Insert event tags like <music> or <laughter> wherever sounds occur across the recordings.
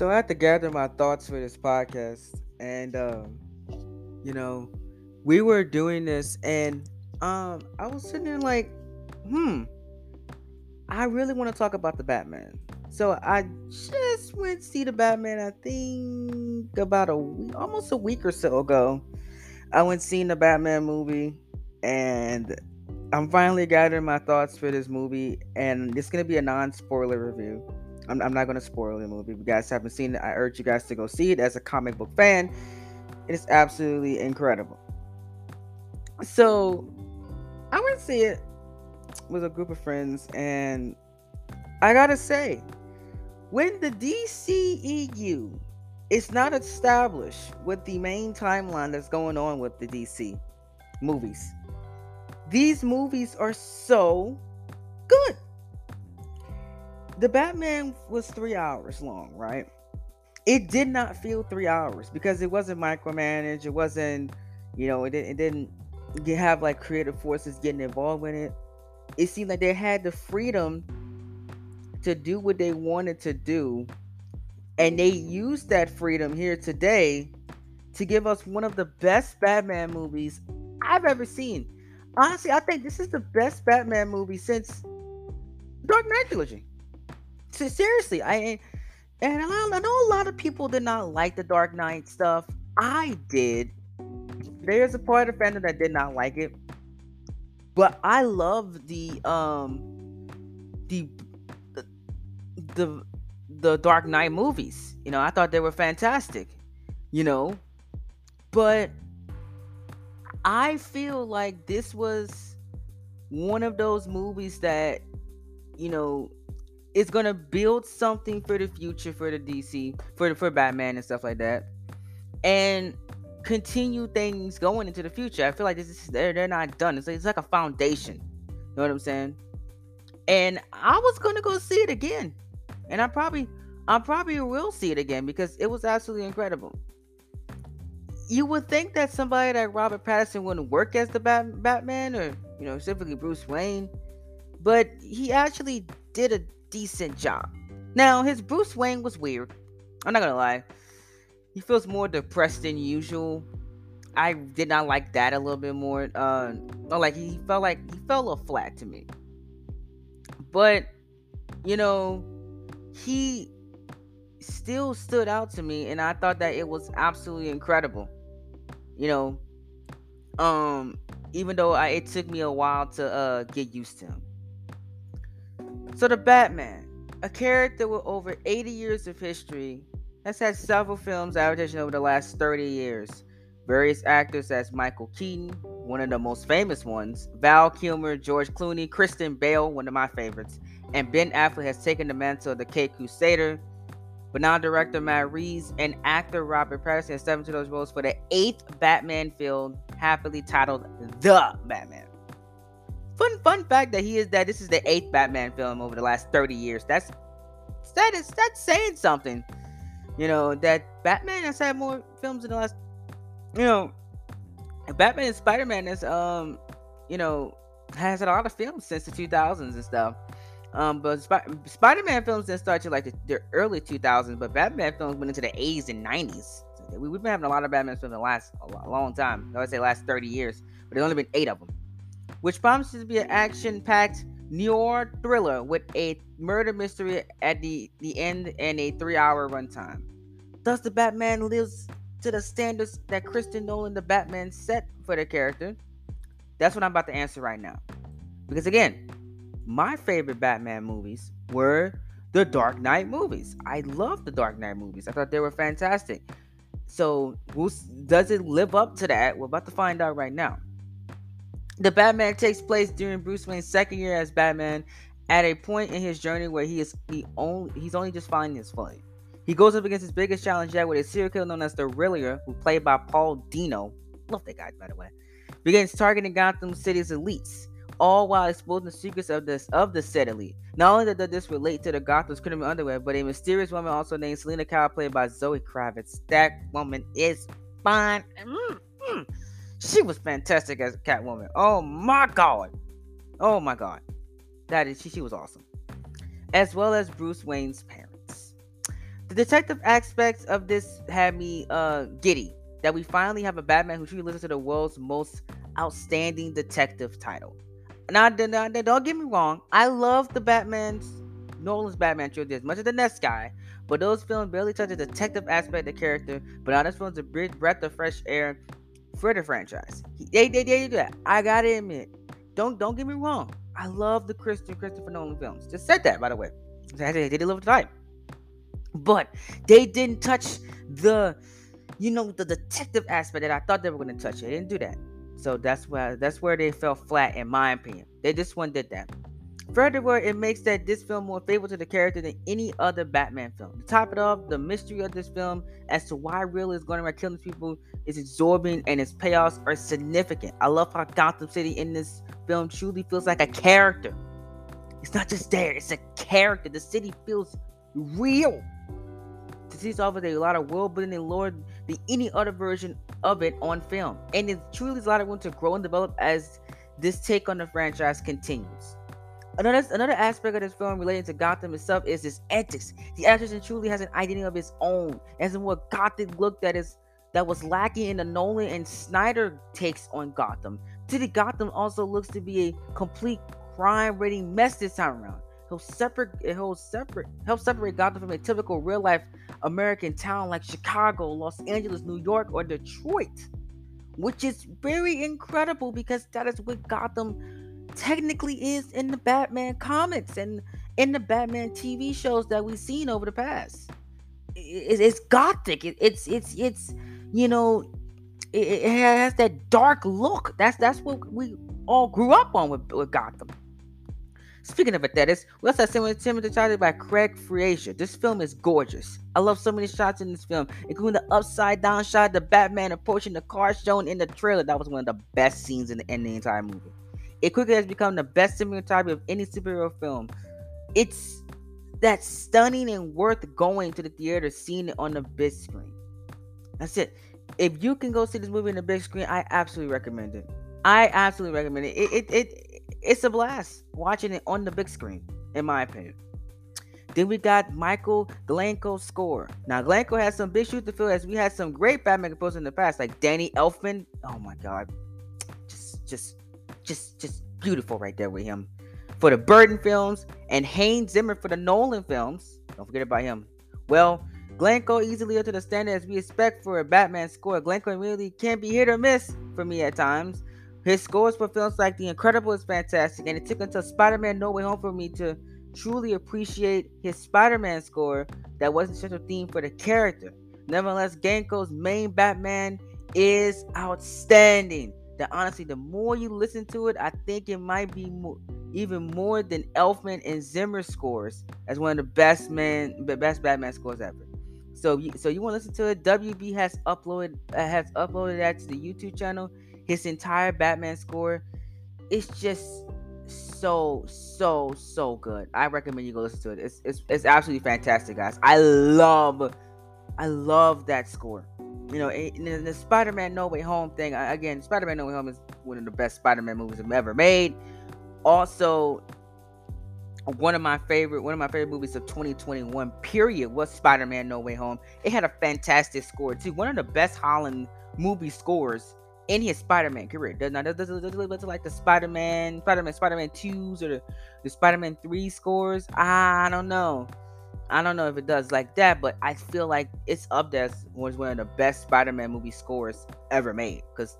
So I had to gather my thoughts for this podcast, and um, you know, we were doing this, and um, I was sitting there like, hmm, I really want to talk about the Batman. So I just went see the Batman. I think about a week, almost a week or so ago. I went seeing the Batman movie, and I'm finally gathering my thoughts for this movie. And it's gonna be a non-spoiler review. I'm, I'm not gonna spoil the movie. If you guys haven't seen it, I urge you guys to go see it as a comic book fan. It is absolutely incredible. So I went to see it with a group of friends, and I gotta say, when the DCEU is not established with the main timeline that's going on with the DC movies, these movies are so good. The Batman was three hours long, right? It did not feel three hours because it wasn't micromanaged. It wasn't, you know, it, it didn't have like creative forces getting involved in it. It seemed like they had the freedom to do what they wanted to do. And they used that freedom here today to give us one of the best Batman movies I've ever seen. Honestly, I think this is the best Batman movie since Dark Knight trilogy. Seriously, I and I, I know a lot of people did not like the Dark Knight stuff. I did. There's a part of the fandom that did not like it, but I love the um the the the Dark Knight movies. You know, I thought they were fantastic. You know, but I feel like this was one of those movies that you know is gonna build something for the future for the DC for for Batman and stuff like that, and continue things going into the future. I feel like this is they're they're not done. It's like, it's like a foundation. You know what I'm saying? And I was gonna go see it again and I probably I probably will see it again because it was absolutely incredible. You would think that somebody like Robert Pattinson wouldn't work as the Bat- Batman or you know specifically Bruce Wayne, but he actually did a decent job. Now his Bruce Wayne was weird. I'm not gonna lie. He feels more depressed than usual. I did not like that a little bit more. Uh, like he felt like he fell a little flat to me. But you know, he still stood out to me and I thought that it was absolutely incredible. You know, um even though I, it took me a while to uh get used to him. So the Batman, a character with over 80 years of history, has had several films adaptation over the last 30 years. Various actors as Michael Keaton, one of the most famous ones, Val Kilmer, George Clooney, Christian Bale, one of my favorites, and Ben Affleck has taken the mantle of the Caped Crusader. But now director Matt Reeves and actor Robert Pattinson have stepped into those roles for the eighth Batman film, happily titled The Batman. Fun fun fact that he is that this is the eighth Batman film over the last 30 years. That's that is that's saying something. You know, that Batman has had more films in the last you know Batman and Spider-Man has um you know has had a lot of films since the 2000s and stuff. Um, but Sp- Spider-Man films didn't start to like the, the, early 2000s, but Batman films went into the 80s and 90s. we, have been having a lot of Batman films in the last a long time. I would say last 30 years, but there's only been eight of them, which promises to be an action-packed noir thriller with a murder mystery at the the end and a three-hour runtime. Thus, the Batman lives to the standards that Christopher Nolan, the Batman, set for the character. That's what I'm about to answer right now, because again my favorite Batman movies were the Dark Knight movies. I love the Dark Knight movies. I thought they were fantastic. So, does it live up to that? We're about to find out right now. The Batman takes place during Bruce Wayne's second year as Batman, at a point in his journey where he is he only he's only just finding his footing. He goes up against his biggest challenge yet with a serial killer known as the Riddler, who played by Paul Dano. Love that guy, by the way. Begins targeting Gotham City's elites all while exposing the secrets of this of the said elite. Not only does this relate to the Gotham's criminal underwear, but a mysterious woman also named Selina Kyle, played by Zoe Kravitz. That woman is fine. Mm, mm. She was fantastic as Catwoman. Oh my god. Oh my god. That is she, she was awesome. As well as Bruce Wayne's parents. The detective aspects of this had me uh giddy that we finally have a Batman who truly lives to the world's most outstanding detective title. Now, now, don't get me wrong, I love the Batman's Nolan's Batman trilogy as much as the next guy, but those films barely touch the detective aspect of the character. But now this film's a breath of fresh air for the franchise. They, they, they do that. I gotta admit, don't don't get me wrong. I love the Christian Christopher Nolan films. Just said that, by the way. They did live the type. But they didn't touch the, you know, the detective aspect that I thought they were gonna touch. They didn't do that. So that's why that's where they fell flat, in my opinion. They just one did that. Furthermore, it makes that this film more faithful to the character than any other Batman film. To top it off, the mystery of this film as to why Riddler is going around killing people is absorbing and its payoffs are significant. I love how Gotham City in this film truly feels like a character. It's not just there, it's a character. The city feels real. To The city's offers a lot of world building and lore than any other version of it on film. And it truly is a lot of room to grow and develop as this take on the franchise continues. Another another aspect of this film relating to Gotham itself is its antics. The actress truly has an identity of its own, as in what gothic look that is that was lacking in the Nolan and Snyder takes on Gotham. City Gotham also looks to be a complete crime-rating mess this time around. He'll separate holds separate help separate Gotham from a typical real life American town like Chicago, Los Angeles, New York, or Detroit. Which is very incredible because that is what Gotham technically is in the Batman comics and in the Batman TV shows that we've seen over the past. It's, gothic. it's it's it's you know it, has that dark look. That's that's what we all grew up on with, with Gotham. Speaking of aesthetics, we also have cinematography by Craig Fraser. This film is gorgeous. I love so many shots in this film, including the upside down shot the Batman approaching the car shown in the trailer. That was one of the best scenes in the, in the entire movie. It quickly has become the best cinematography of any superhero film. It's that stunning and worth going to the theater seeing it on the big screen. That's it. If you can go see this movie in the big screen, I absolutely recommend it. I absolutely recommend it. It it, it it's a blast watching it on the big screen, in my opinion. Then we got Michael Glanko's score. Now Glanko has some big shoes to fill as we had some great Batman composers in the past, like Danny Elfman. Oh my god. Just just just just beautiful right there with him. For the Burton films and Hans Zimmer for the Nolan films. Don't forget about him. Well, Glanko easily up to the standard as we expect for a Batman score. Glanko really can't be hit or miss for me at times. His scores for films like The Incredible is fantastic, and it took until Spider-Man No Way Home for me to truly appreciate his Spider-Man score that wasn't such a theme for the character. Nevertheless, Glanko's main Batman is outstanding that honestly, the more you listen to it, I think it might be more, even more than Elfman and Zimmer scores as one of the best man, the best Batman scores ever. So, you, so you want to listen to it? WB has uploaded uh, has uploaded that to the YouTube channel. His entire Batman score. It's just so so so good. I recommend you go listen to it. It's it's, it's absolutely fantastic, guys. I love I love that score you know, in the Spider-Man No Way Home thing, again, Spider-Man No Way Home is one of the best Spider-Man movies I've ever made. Also, one of my favorite, one of my favorite movies of 2021 period was Spider-Man No Way Home. It had a fantastic score too. One of the best Holland movie scores in his Spider-Man career. Does not does look like the Spider-Man, Spider-Man, Spider-Man twos or the, the Spider-Man three scores? I don't know. I don't know if it does like that, but I feel like it's up there as was one of the best Spider-Man movie scores ever made. Because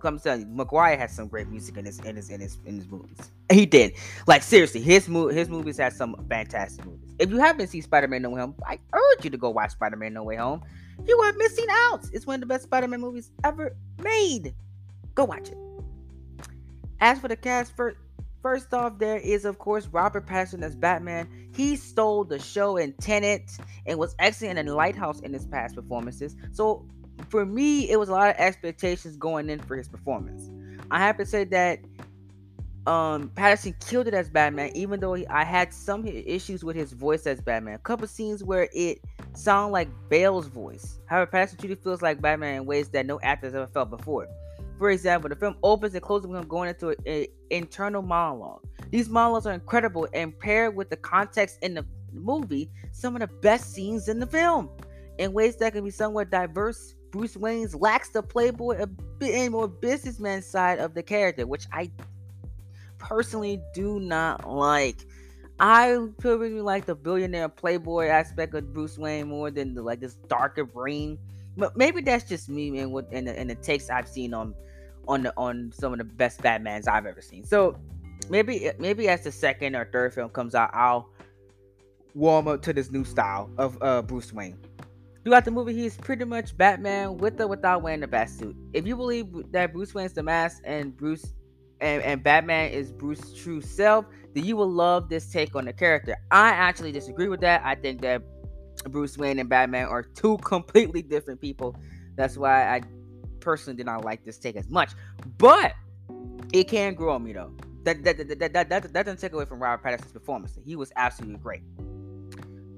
come tell you, Maguire has some great music in his in his in his in his movies. He did. Like seriously, his mo- his movies had some fantastic movies. If you haven't seen Spider-Man No Way Home, I urge you to go watch Spider-Man No Way Home. You are missing out. It's one of the best Spider-Man movies ever made. Go watch it. As for the cast, for First off, there is of course Robert Pattinson as Batman. He stole the show in Tenet and was excellent in Lighthouse in his past performances. So for me, it was a lot of expectations going in for his performance. I have to say that um Pattinson killed it as Batman, even though he, I had some issues with his voice as Batman. A couple scenes where it sounded like Bale's voice. However, Pattinson truly feels like Batman in ways that no actor has ever felt before. For example, the film opens and closes with him going into an internal monologue. These monologues are incredible and paired with the context in the movie some of the best scenes in the film in ways that can be somewhat diverse. Bruce Wayne's lacks the playboy a bit more businessman side of the character, which I personally do not like. I probably like the billionaire playboy aspect of Bruce Wayne more than the like this darker brain. But maybe that's just me and what and the, and the takes I've seen on on the on some of the best Batmans I've ever seen. So maybe maybe as the second or third film comes out, I'll warm up to this new style of uh, Bruce Wayne. Throughout the movie, he's pretty much Batman with or without wearing the bat suit. If you believe that Bruce Wayne's the mask and Bruce and, and Batman is Bruce's true self, then you will love this take on the character. I actually disagree with that. I think that Bruce Wayne and Batman are two <laughs> completely different people. That's why I personally did not like this take as much. But it can grow on me though. That that, that, that, that, that, doesn't take away from Robert Pattinson's performance. He was absolutely great.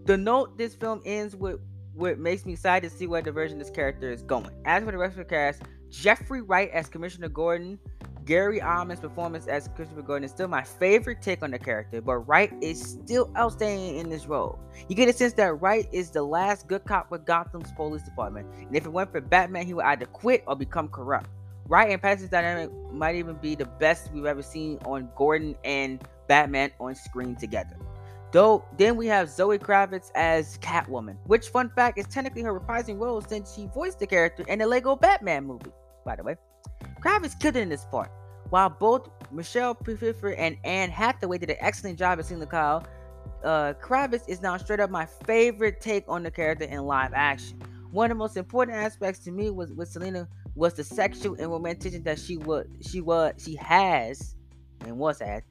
The note this film ends with what makes me excited to see where the version this character is going. As for the rest of the cast, Jeffrey Wright as Commissioner Gordon Gary Oldman's performance as Christopher Gordon is still my favorite take on the character, but Wright is still outstanding in this role. You get a sense that Wright is the last good cop with Gotham's police department, and if it went for Batman, he would either quit or become corrupt. Wright and Pattinson's dynamic might even be the best we've ever seen on Gordon and Batman on screen together. Though then we have Zoe Kravitz as Catwoman, which fun fact is technically her reprising role since she voiced the character in the Lego Batman movie, by the way. Kravitz killed it in this part. While both Michelle Pfeiffer and Anne Hathaway did an excellent job as Selina Kyle, uh, Kravitz is now straight up my favorite take on the character in live action. One of the most important aspects to me was with Selina was the sexual and romantic that she was she was she has and was had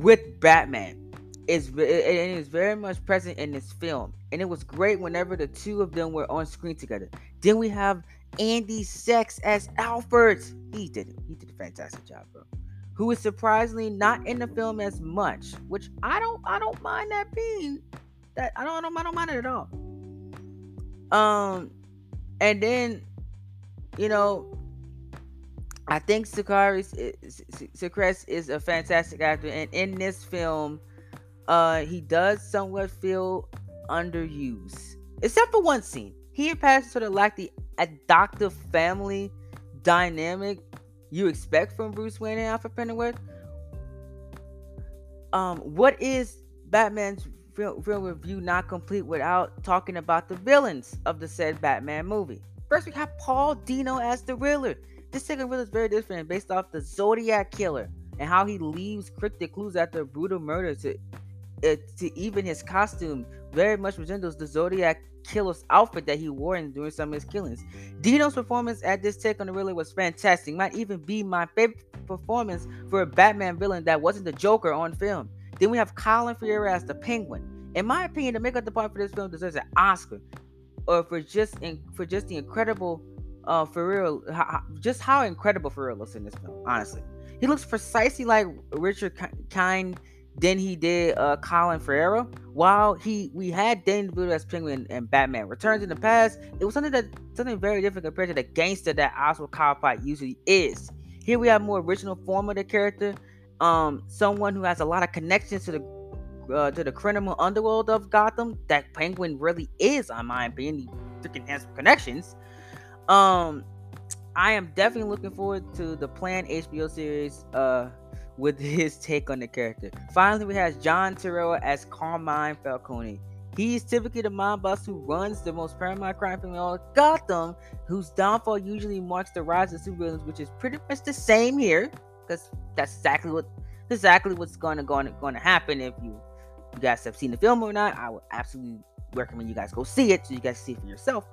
with Batman. Is it is very much present in this film, and it was great whenever the two of them were on screen together. Then we have Andy Serkis as Alfred. He did it. He did a fantastic job, bro. Who is surprisingly not in the film as much, which I don't I don't mind that being that I don't I don't, I don't mind it at all. Um, and then you know, I think Sakaris Sakaris is a fantastic actor, and in this film, uh, he does somewhat feel underused, except for one scene. He and Pattinson sort of lack the adoptive family dynamic you expect from Bruce Wayne and Alfred Pennyworth. Um, what is Batman's film, review not complete without talking about the villains of the said Batman movie? First, we have Paul Dano as the Riddler. This second Riddler is very different based off the Zodiac Killer and how he leaves cryptic clues after a brutal murder to uh, to even his costume very much resembles the Zodiac killer's outfit that he wore in during some of his killings. Dano's performance at this take on the Riddler was fantastic. Might even be my favorite performance for a Batman villain that wasn't the Joker on film. Then we have Colin Farrell as the Penguin. In my opinion, the makeup department for this film deserves an Oscar, or for just in, for just the incredible uh Farrell, just how incredible Farrell looks in this film. Honestly, he looks precisely like Richard Kind than he did uh, Colin Farrell. While he we had Danny DeVito as Penguin and Batman Returns in the past, it was something that something very different compared to the gangster that Oswald Cobblepot usually is. Here we have more original form of the character, um, someone who has a lot of connections to the uh, to the criminal underworld of Gotham. That Penguin really is, on my opinion, he freaking has connections. Um, I am definitely looking forward to the planned HBO series. Uh, with his take on the character. Finally, we have John Turturro as Carmine Falcone. He's typically the mob boss who runs the most paramount crime family in Gotham, whose downfall usually marks the rise of supervillains, which is pretty much the same here, because that's exactly what exactly what's going to going going to happen if you you guys have seen the film or not. I would absolutely recommend you guys go see it so you guys see it for yourself.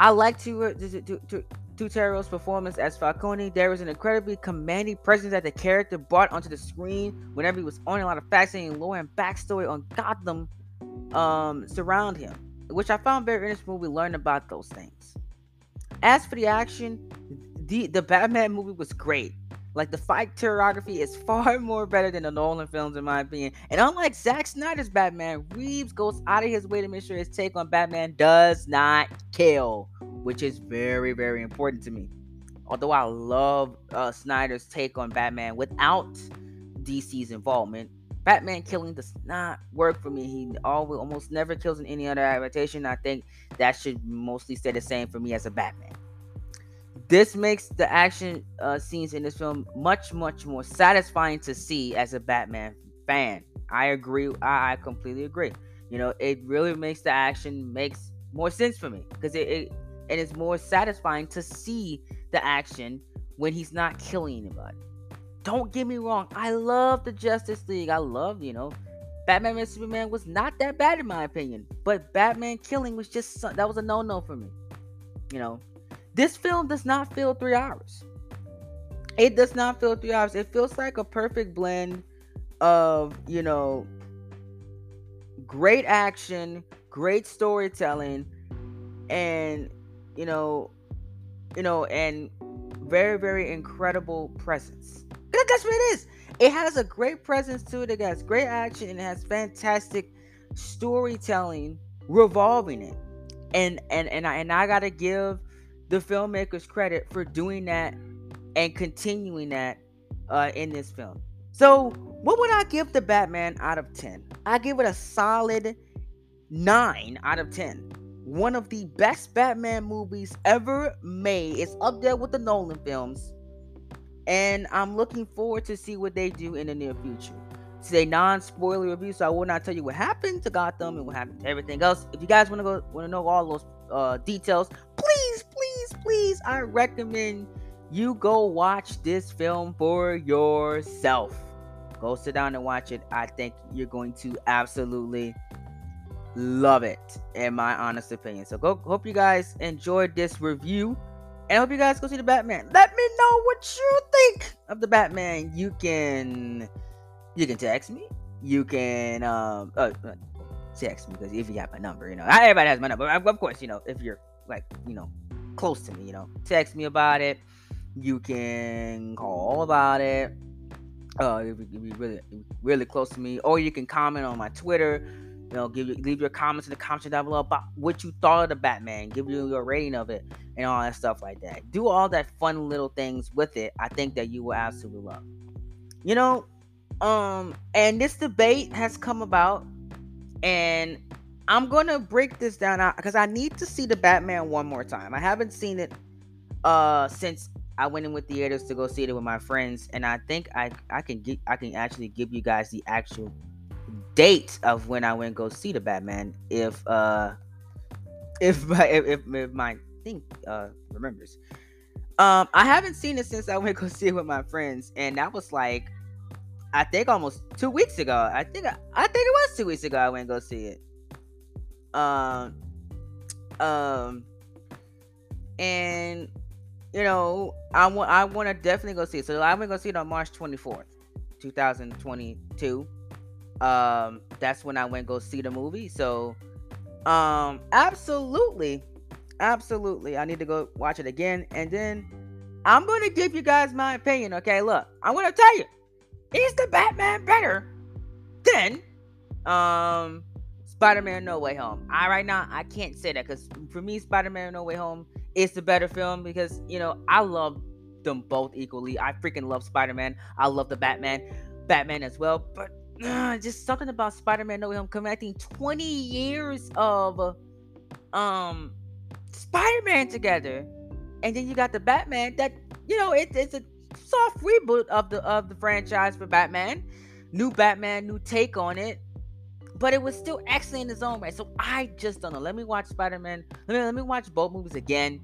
I like to, uh, to, to, to Turturro's performance as Falcone, there was an incredibly commanding presence that the character brought onto the screen whenever he was on. a lot of fascinating lore and backstory on Gotham um, surround him, which I found very interesting when we learned about those things. As for the action, the, the Batman movie was great. Like the fight choreography is <laughs> far more better than the Nolan films, in my opinion. And unlike Zack Snyder's Batman, Reeves goes out of his way to make sure his take on Batman does not kill, which is very, very important to me. Although I love uh, Snyder's take on Batman without DC's involvement, Batman killing does not work for me. He always, almost never kills in any other adaptation. I think that should mostly stay the same for me as a Batman. This makes the action uh, scenes in this film much, much more satisfying to see as a Batman fan. I agree. I, I completely agree. You know, it really makes the action makes more sense for me because it, it and it's more satisfying to see the action when he's not killing anybody. Don't get me wrong, I love the Justice League. I love, you know, Batman vs Superman was not that bad in my opinion, but Batman killing was just that was a no-no for me. You know, this film does not feel three hours. It does not feel three hours. It feels like a perfect blend of, you know, great action, great storytelling, and you know, you know, and very, very incredible presence. That's what it is. It has a great presence to it. It has great action and it has fantastic storytelling revolving it. And and and I and I gotta give the filmmakers credit for doing that and continuing that uh, in this film. So, what would I give the Batman out of 10? I give it a solid 9 out of 10. One of the best Batman movies ever made. It's up there with the Nolan films. And I'm looking forward to see what they do in the near future. It's a non-spoiler review, so I will not tell you what happened to Gotham and what happened to everything else. If you guys want to go want to know all those uh, details, please, please, please, I recommend you go watch this film for yourself. Go sit down and watch it. I think you're going to absolutely love it, in my honest opinion. So go hope you guys enjoyed this review. And hope you guys go see the Batman. Let me know what you think of the Batman. You can you can text me. You can um uh, text me because if you have my number, you know, everybody has my number. Of course, you know, if you're like, you know, close to me, you know, text me about it. You can call about it. Uh, if you're really, really close to me, or you can comment on my Twitter. You know, give leave your comments in the comments down below about what you thought of the Batman. Give you your rating of it and all that stuff like that. Do all that fun little things with it. I think that you will absolutely love. You know, um, and this debate has come about and I'm gonna break this down out because I need to see the Batman one more time. I haven't seen it uh since I went in with theaters to go see it with my friends, and I think I I can get I can actually give you guys the actual date of when I went go see the Batman if uh if <laughs> my if, if my thing uh remembers. Um, I haven't seen it since I went go <laughs> see it with my friends, and that was like I think almost two weeks ago. I think I, I think it was two weeks ago. I went go see it. Um, um, and you know, I want I want to definitely go see it. So I'm gonna go see it on March 24th, 2022. Um, that's when I went go see the movie. So, um, absolutely, absolutely, I need to go watch it again, and then I'm gonna give you guys my opinion. Okay, look, I'm gonna tell you is the Batman better than um Spider-Man No Way Home? I right now I can't say that because for me, Spider-Man No Way Home is the better film because you know I love them both equally. I freaking love Spider-Man. I love the Batman, Batman as well. But uh, just something about Spider-Man No Way Home connecting 20 years of um Spider-Man together, and then you got the Batman that you know it, it's a soft reboot of the of the franchise for Batman. New Batman, new take on it. But it was still excellent in its own right. So I just don't know. Let me watch Spider-Man. Let me let me watch both movies again.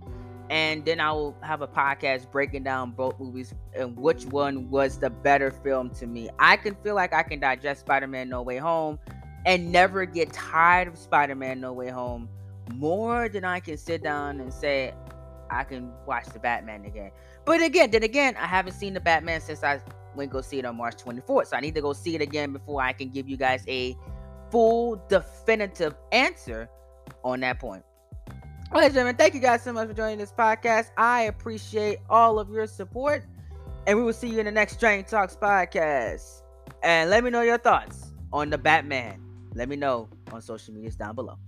And then I will have a podcast breaking down both movies and which one was the better film to me. I can feel like I can digest Spider-Man No Way Home and never get tired of Spider-Man No Way Home more than I can sit down and say I can watch the Batman again. But again, then again, I haven't seen the Batman since I went go see it on March 24th. So I need to go see it again before I can give you guys a full definitive answer on that point. And gentlemen, thank you guys so much for joining this podcast. I appreciate all of your support. And we will see you in the next Drain Talks podcast. And let me know your thoughts on the Batman. Let me know on social medias down below.